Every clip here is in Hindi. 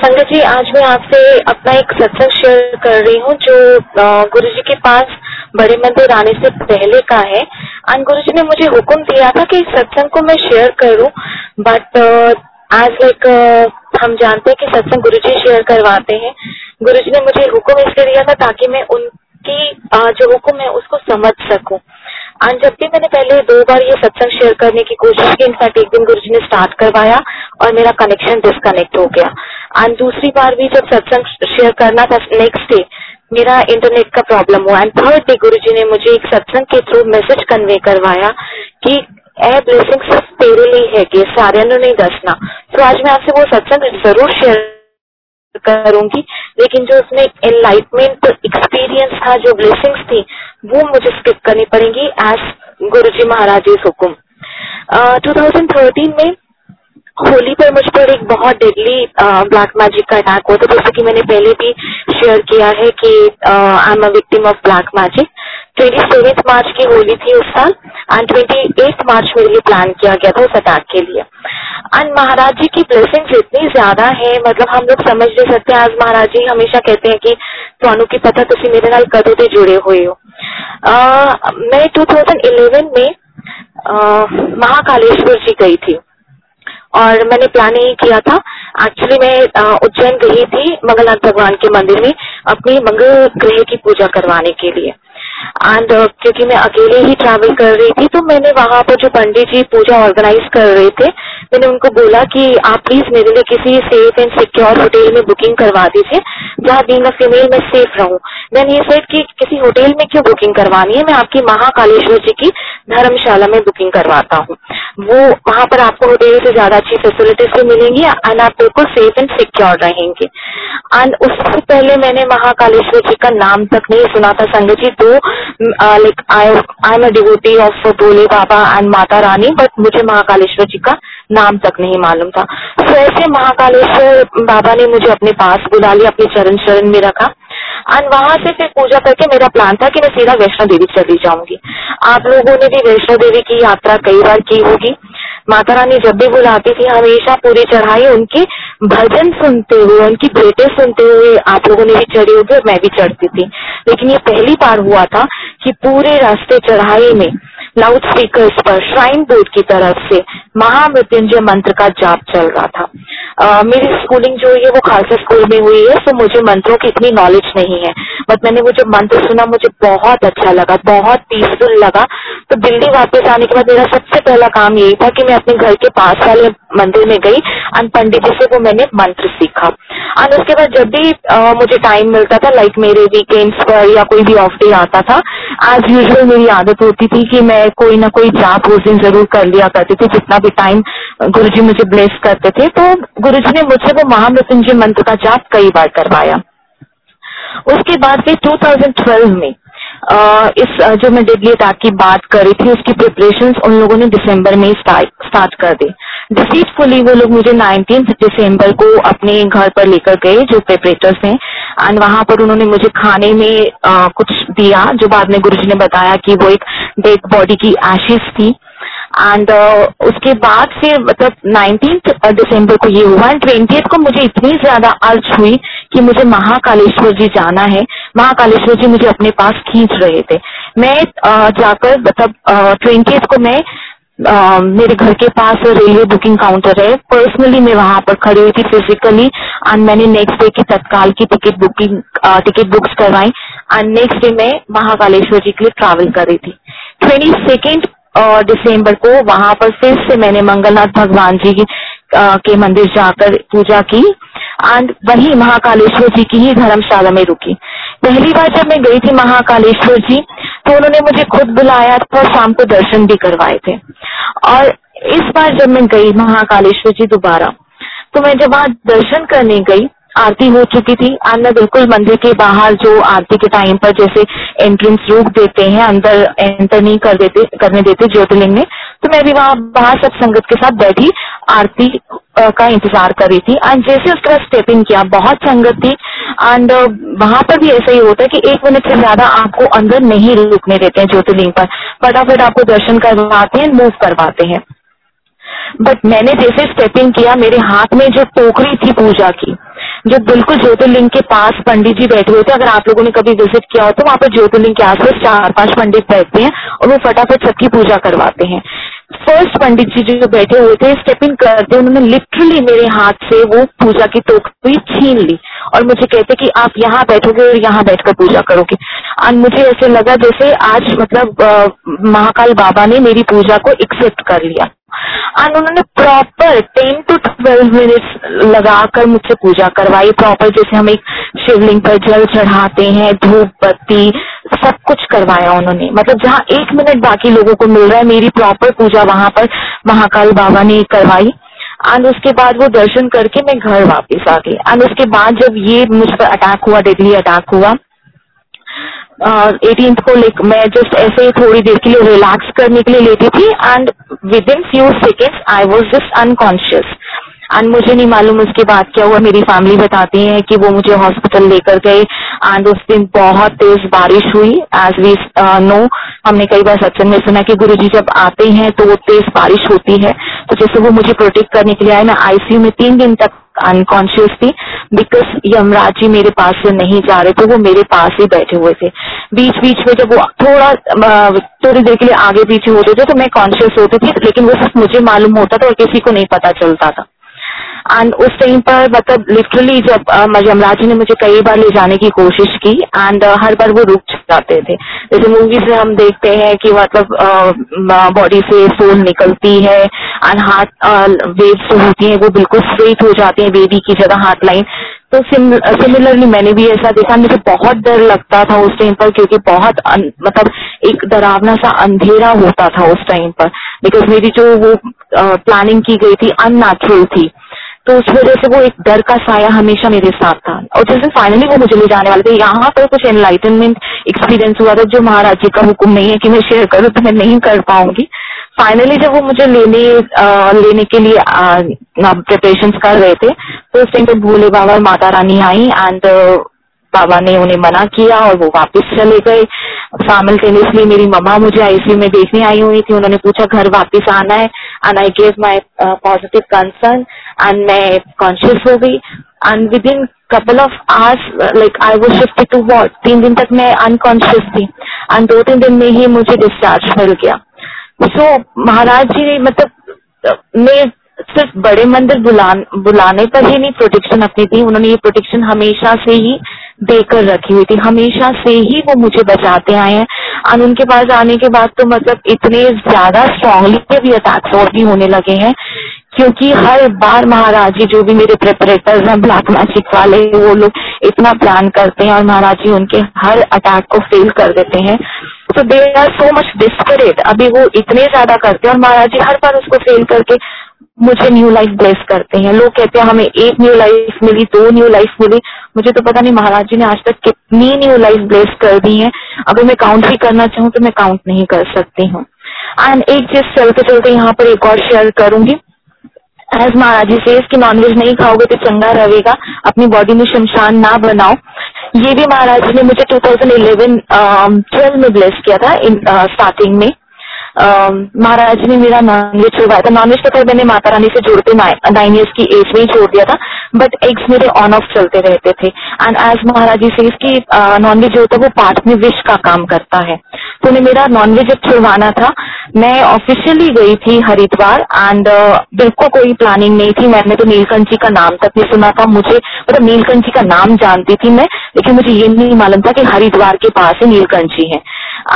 संगत जी, आज मैं आपसे अपना एक सत्संग शेयर कर रही हूँ, जो गुरु जी के पास बड़े मंदिर आने से पहले का है। एंड गुरु जी ने मुझे हुक्म दिया था कि इस सत्संग को मैं शेयर करूँ बट आज लाइक हम जानते हैं कि सत्संग गुरु जी शेयर करवाते हैं। गुरु जी ने मुझे हुक्म इसलिए दिया था ताकि मैं उनकी जो हुक्म है उसको समझ सकूँ। एंड जब भी मैंने पहले दो बार ये सत्संग शेयर करने की कोशिश की इनफैक्ट एक दिन गुरु ने स्टार्ट करवाया और मेरा कनेक्शन डिस्कनेक्ट हो गया। एंड दूसरी बार भी जब सत्संग शेयर करना था नेक्स्ट डे मेरा इंटरनेट का प्रॉब्लम हुआ। And third day Guru ji ने मुझे एक सत्संग के थ्रू मैसेज कन्वे करवाया कि ए ब्लेसिंग सिर्फ़ तेरे लिए है कि सारे नहीं दसना। तो आज मैं आपसे वो सत्संग ज़रूर शेयर करूँगी। लेकिन जो उसमें एनलाइटमेंट एक्सपीरियंस था, जो ब्लेसिंग्स थी, वो मुझे स्किप करनी पड़ेंगी एज गुरु जी महाराज हुकुम टू थाउज़ेंड थर्टीन में होली पर मुझ पर एक बहुत डेडली ब्लैक मैजिक का अटैक हुआ था, जैसे कि मैंने पहले भी शेयर किया है कि I am a victim of black magic twenty seventh March की होली थी उस साल एंड ट्वेंटी एट मार्च मेरे लिए प्लान किया गया था उस अटैक के लिए। एंड महाराज जी की ब्लेसिंग्स इतनी ज्यादा है मतलब हम लोग समझ नहीं सकते आज महाराज जी हमेशा कहते हैं कि ਤੁਹਾਨੂੰ की पता तुम मेरे नाल कदों से जुड़े हुए हो uh, मैं 2011 में uh, महाकालेश्वर जी गई थी और मैंने प्लान यही किया था एक्चुअली मैं उज्जैन गई थी मंगलनाथ भगवान के मंदिर में अपनी मंगल ग्रह की पूजा करवाने के लिए एंड uh, क्योंकि मैं अकेले ही ट्रैवल कर रही थी तो मैंने वहां पर जो पंडित जी पूजा ऑर्गेनाइज कर रहे थे मैंने उनको बोला कि आप प्लीज़ मेरे लिए किसी सेफ़ एंड सिक्योर होटल में बुकिंग करवा दीजिए, जहाँ बींग अ फीमेल मैं सेफ़ रहूँ। देन ये सेट कि किसी होटल में क्यों बुकिंग करवानी है? मैं आपकी महाकालेश्वर जी की धर्मशाला में बुकिंग करवाता हूँ। वो वहाँ पर आपको होटल से ज़्यादा अच्छी फैसिलिटीज़ भी मिलेंगी एंड आप बिल्कुल सेफ़ एंड सिक्योर रहेंगे। एंड उससे पहले मैंने महाकालेश्वर जी का नाम तक नहीं सुना था। संगत जी तो like I I am a devotee of Bhole Baba and Mata Rani but मुझे महाकालेश्वर जी का नाम तक नहीं मालूम था। तो ऐसे महाकालेश्वर बाबा ने मुझे अपने पास बुला लिया, अपने चरण चरण में रखा। एंड वहाँ से फिर पूजा करके मेरा प्लान था कि मैं सीधा वैष्णो देवी चली जाऊँगी। आप लोगों ने भी वैष्णो देवी की यात्रा कई बार की होगी। माता रानी जब भी बुलाती थी, हमेशा पूरी चढ़ाई उनके भजन सुनते हुए, उनकी बेटे सुनते हुए आप लोगों ने भी चढ़ी होगी और मैं भी चढ़ती थी। लेकिन ये पहली बार हुआ था कि पूरे रास्ते चढ़ाई में लाउड स्पीकर पर श्राइन बोर्ड की तरफ़ से महामृत्युंजय मंत्र का जाप चल रहा था। आ, मेरी स्कूलिंग जो है वो खालसा स्कूल में हुई है तो मुझे मंत्रों की इतनी नॉलेज नहीं है। बट मैंने वो जब मंत्र सुना मुझे बहुत अच्छा लगा बहुत पीसफुल लगा। तो दिल्ली वापस आने के बाद मेरा सबसे पहला काम यही था कि मैं अपने घर के पास वाले मंदिर में गई एंड पंडित जी से वो मैंने मंत्र सीखा। एंड उसके बाद जब भी आ, मुझे टाइम मिलता था लाइक मेरे वीकेंड्स पर या कोई भी ऑफ़ डे आता था एज यूजल मेरी आदत होती थी कि मैं कोई ना कोई जाप उस दिन ज़रूर कर लिया करती थी जितना भी टाइम गुरु जी मुझे ब्लेस करते थे। तो गुरु जी ने मुझसे वो महामृत्युंजय मंत्र का जाप कई बार करवाया। उसके बाद फिर 2012 में इस जो मैं डेडली अटैक की बात कर रही थी उसकी प्रिपरेशन उन लोगों ने दिसंबर में स्टार्ट कर दी। डिसीटफुली वो लोग मुझे नाइनटीन दिसंबर को अपने घर पर लेकर गए जो प्रिपरेटर्स हैं। एंड वहाँ पर उन्होंने मुझे खाने में आ, कुछ दिया जो बाद में गुरुजी ने बताया कि वो एक डेड बॉडी की एशिस थी। एंड uh, उसके बाद फिर मतलब नाइनटीन दिसंबर को ये हुआ एंड ट्वेंटी को मुझे इतनी ज़्यादा अर्ज़ हुई कि मुझे महाकालेश्वर जी जाना है। महाकालेश्वर जी मुझे अपने पास खींच रहे थे। मैं uh, जाकर मतलब ट्वेंटी uh, को मैं Uh, मेरे घर के पास रेलवे बुकिंग काउंटर है। पर्सनली मैं वहाँ पर खड़ी हुई थी फिजिकली एंड मैंने नेक्स्ट डे की तत्काल की टिकट बुकिंग टिकट बुक्स करवाई। एंड नेक्स्ट डे मैं महाकालेश्वर जी के लिए ट्रैवल कर रही थी। ट्वेंटी सेकेंड दिसंबर को वहाँ पर फिर से मैंने मंगलनाथ भगवान जी की के मंदिर जाकर पूजा की। एंड वही महाकालेश्वर जी की ही धर्मशाला में रुकी। पहली बार जब मैं गई थी महाकालेश्वर जी तो उन्होंने मुझे खुद बुलाया था और शाम को दर्शन भी करवाए थे। और इस बार जब मैं गई महाकालेश्वर जी दोबारा तो मैं जब वहाँ दर्शन करने गई आरती हो चुकी थी। और मैं बिल्कुल मंदिर के बाहर जो आरती के टाइम पर जैसे एंट्रेंस रोक देते हैं, अंदर एंटर नहीं कर देते, करने देते ज्योतिर्लिंग में तो मैं भी वहाँ बाहर सब संगत के साथ बैठी, आरती का इंतज़ार कर रही थी। एंड जैसे उसके बाद स्टेपिंग किया, बहुत संगत थी। एंड वहाँ पर भी ऐसा ही होता है कि एक मिनट से ज़्यादा आपको अंदर नहीं रुकने देते हैं ज्योतिर्लिंग पर। फटाफट आपको दर्शन करवाते हैं मूव करवाते हैं। बट मैंने जैसे स्टेपिंग किया, मेरे हाथ में जो टोकरी थी पूजा की जो बिल्कुल ज्योतिर्लिंग के पास पंडित जी बैठे हुए थे, अगर आप लोगों ने कभी विज़िट किया हो तो वहाँ पर ज्योतिर्लिंग के आसपास चार पाँच पंडित बैठते हैं और वो फटाफट सबकी पूजा करवाते हैं। फ़र्स्ट पंडित जी जो बैठे हुए थे स्टेप इन करते उन्होंने लिटरली मेरे हाथ से वो पूजा की टोकरी छीन ली और मुझे कहते कि आप यहाँ बैठोगे और यहाँ बैठकर पूजा करोगे। और मुझे ऐसे लगा जैसे आज मतलब महाकाल बाबा ने मेरी पूजा को एक्सेप्ट कर लिया। एंड उन्होंने proper ten to twelve minutes लगाकर मुझसे पूजा करवाई। प्रॉपर जैसे हम एक शिवलिंग पर जल चढ़ाते हैं, धूप, बत्ती, सब कुछ करवाया उन्होंने। मतलब जहाँ एक मिनट बाकी लोगों को मिल रहा है, मेरी प्रॉपर पूजा वहाँ पर महाकाल बाबा ने करवाई। एंड उसके बाद वो दर्शन करके मैं घर वापस आ गई। एंड उसके बाद जब ये मुझ पर अटैक हुआ डेडली अटैक हुआ एटीन को लाइक मैं जस्ट ऐसे ही थोड़ी देर के लिए रिलैक्स करने के लिए लेती थी and within few seconds I was just unconscious and मुझे नहीं मालूम उसके बाद क्या हुआ। मेरी फैमिली बताती है कि वो मुझे हॉस्पिटल लेकर गए। एंड उस दिन बहुत तेज बारिश हुई। एज वी नो हमने कई बार सत्संग में सुना कि गुरु जी जब आते हैं तो वो तेज बारिश होती है। तो जैसे वो मुझे प्रोटेक्ट करने के लिए आए, मैं आईसीयू में तीन दिन तक अनकॉन्शियस थी। बिकॉज़ यमराज जी मेरे पास से नहीं जा रहे थे वो मेरे पास ही बैठे हुए थे। बीच बीच में जब वो थोड़ा थोड़ी देर के लिए आगे पीछे होते थे तो मैं कॉन्शियस होती थी। लेकिन वो सिर्फ़ मुझे मालूम होता था और किसी को नहीं पता चलता था। एंड उस टाइम पर मतलब लिटरली जब यमराज ने मुझे कई बार ले जाने की कोशिश की एंड हर बार वो रुक जाते थे। जैसे मूवीज़ में हम देखते हैं कि मतलब बॉडी से सोल निकलती है एंड हार्ट वेव्स जो होती हैं वो बिल्कुल स्ट्रेट हो जाती है बेबी की जगह हार्ट लाइन तो सिमिलरली मैंने भी ऐसा देखा। मुझे बहुत डर लगता था उस टाइम पर क्योंकि बहुत मतलब एक डरावना सा अंधेरा होता था उस टाइम पर। बिकॉज़ मेरी जो वो प्लानिंग की गई थी अननेचुरल थी। तो उस वजह से वो एक डर का साया हमेशा मेरे साथ था। और जिस फाइनली वो मुझे ले जाने वाले थे यहाँ पर कुछ एनलाइटनमेंट एक्सपीरियंस हुआ था जो महाराज जी का हुक्म नहीं है कि मैं शेयर करूँ तो मैं नहीं कर पाऊँगी। फाइनली जब वो मुझे लेने आ, लेने के लिए प्रिपरेशन कर रहे थे तो उस टाइम पे भोले बाबा माता रानी आई एंड बाबा ने उन्हें मना किया और वो वापस चले गए। साइमल्टेनियसली मेरी मम्मा मुझे आईसीयू में देखने आई हुई थी। उन्होंने पूछा घर वापस आना है? And I gave my positive concern and मैं कॉन्शियस हो गई। And within couple of hours like I वो शिफ्ट टू वॉट तीन दिन तक मैं अनकॉन्शियस थी। एंड दो तीन दिन में ही मुझे डिस्चार्ज मिल गया। सो so, महाराज जी मतलब मैं सिर्फ़ बड़े मंदिर बुलान, बुलाने पर ही नहीं प्रोटेक्शन अपनी थी। उन्होंने ये प्रोटेक्शन हमेशा से ही देकर रखी हुई थी। हमेशा से ही वो मुझे बचाते आए हैं। और उनके पास आने के बाद तो मतलब इतने ज़्यादा स्ट्रांगली भी अटैक्स और भी होने लगे हैं, क्योंकि हर बार महाराज जी जो भी मेरे प्रिपरेटर्स हैं ब्लैक मैजिक वाले वो लोग इतना प्लान करते हैं और महाराज जी उनके हर अटैक को फेल कर देते हैं। तो they are so much desperate अभी वो इतने ज़्यादा करते हैं और महाराज जी हर बार उसको फेल करके मुझे न्यू लाइफ ब्लेस करते हैं। लोग कहते हैं, हमें एक न्यू लाइफ मिली, दो न्यू लाइफ मिली। मुझे तो पता नहीं, महाराज जी ने आज तक कितनी न्यू लाइफ ब्लेस कर दी है। अगर मैं काउंट भी करना चाहूँ तो मैं काउंट नहीं कर सकती हूँ। एंड एक चीज़ चलते चलते यहाँ पर एक और शेयर करूँगी। एज महाराज जी से इसकी नॉनवेज नहीं खाओगे तो चंगा रहेगा। अपनी बॉडी में शमशान ना बनाओ। ये भी महाराज जी ने मुझे 2011 ट्वेल्व में ब्लेस किया था स्टार्टिंग में। महाराज ने मेरा नॉनवेज छुड़वाया था। नॉनवेज तो खैर मैंने माता रानी से जुड़ते नाइन ईयर्स की एज में ही छोड़ दिया था बट एग्स मेरे ऑन ऑफ़ चलते रहते थे। एंड एज महाराज जी से इसकी नॉनवेज जो होता है, वो पार्ट में विश का काम करता है। तो उन्हें मेरा नॉनवेज अब छुड़वाना था। मैं ऑफिशियली गई थी हरिद्वार एंड बिल्कुल कोई प्लानिंग नहीं थी। मैंने तो नीलकंठ का नाम तक नहीं सुना था। मुझे मतलब नीलकंठ का नाम जानती थी मैं, लेकिन मुझे ये नहीं मालूम था कि हरिद्वार के पास ही नीलकंठ है।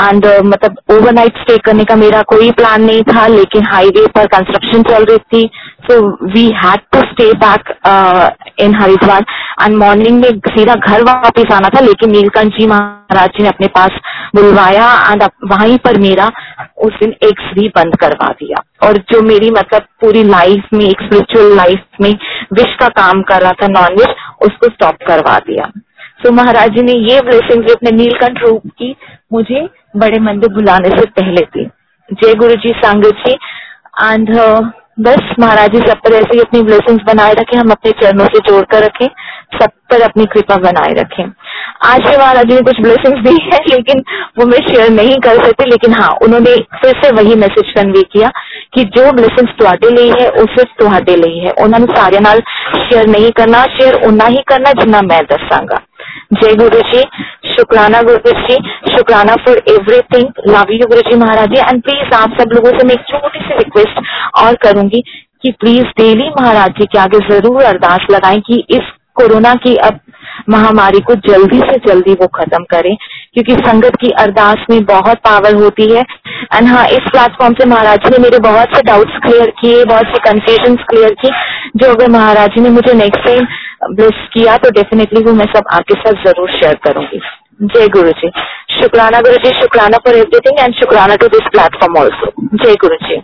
एंड मतलब ओवरनाइट स्टे करने का मेरा कोई प्लान नहीं था, लेकिन हाईवे पर कंस्ट्रक्शन चल रही थी। So we had to stay back in Haridwar and morning में सीधा घर वापस आना था, लेकिन नीलकंठ जी महाराज जी ने अपने पास बुलवाया एंड वहीं पर मेरा उस दिन एग्स भी बंद करवा दिया। और जो मेरी मतलब पूरी लाइफ में, एक स्पिरिचुअल लाइफ में विश का काम कर रहा था नॉनवेज उसको स्टॉप करवा दिया। तो महाराज जी ने ये ब्लेसिंग अपने नीलकंठ रूप की मुझे बड़े मंदिर बुलाने से पहले थी जय गुरु जी सांगत जी एंड uh, बस महाराज जी सब पर ऐसे ही अपनी ब्लेसिंग्स बनाए रखें हम अपने चरणों से जोड़कर रखें सब पर अपनी कृपा बनाए रखें आज भी महाराज जी ने कुछ ब्लेसिंग्स दी है लेकिन वो मैं शेयर नहीं कर सकती लेकिन हाँ उन्होंने फिर से वही मैसेज कन्वे किया कि जो ब्लेसिंग्स ਤੁਹਾਡੇ ਲਈ ਹੈ ਉਹ ਸਿਰਫ ਤੁਹਾਡੇ ਲਈ ਹੈ ਉਹਨਾਂ ਨੂੰ ਸਾਰਿਆਂ ਨਾਲ ਸ਼ੇਅਰ ਨਹੀਂ ਕਰਨਾ ਸ਼ੇਅਰ ਉਨਾ ਹੀ ਕਰਨਾ ਜਿੰਨਾ ਮੈਂ ਦੱਸਾਂਗਾ जय गुरु जी शुक्राना गुरु जी शुक्राना for everything love you Guru ji Maharaj ji and please आप सब लोगों से मैं एक छोटी सी रिक्वेस्ट और करूँगी कि प्लीज़ डेली महाराज जी के आगे ज़रूर अरदास लगाएँ कि इस कोरोना की अब महामारी को जल्दी से जल्दी वो खत्म करें, क्योंकि संगत की अरदास में बहुत पावर होती है। एंड हाँ इस प्लेटफॉर्म से महाराज जी ने मेरे बहुत से डाउट्स क्लियर किए, बहुत से कंफ्यूजन क्लियर की जो अगर महाराज जी ने मुझे नेक्स्ट टाइम ब्लेस किया तो डेफिनेटली वो मैं सब आपके साथ ज़रूर शेयर करूँगी। जय गुरु जी शुक्राना गुरु जी शुक्राना फॉर एवरीथिंग एंड शुक्राना टू दिस प्लेटफॉर्म ऑल्सो जय गुरु जी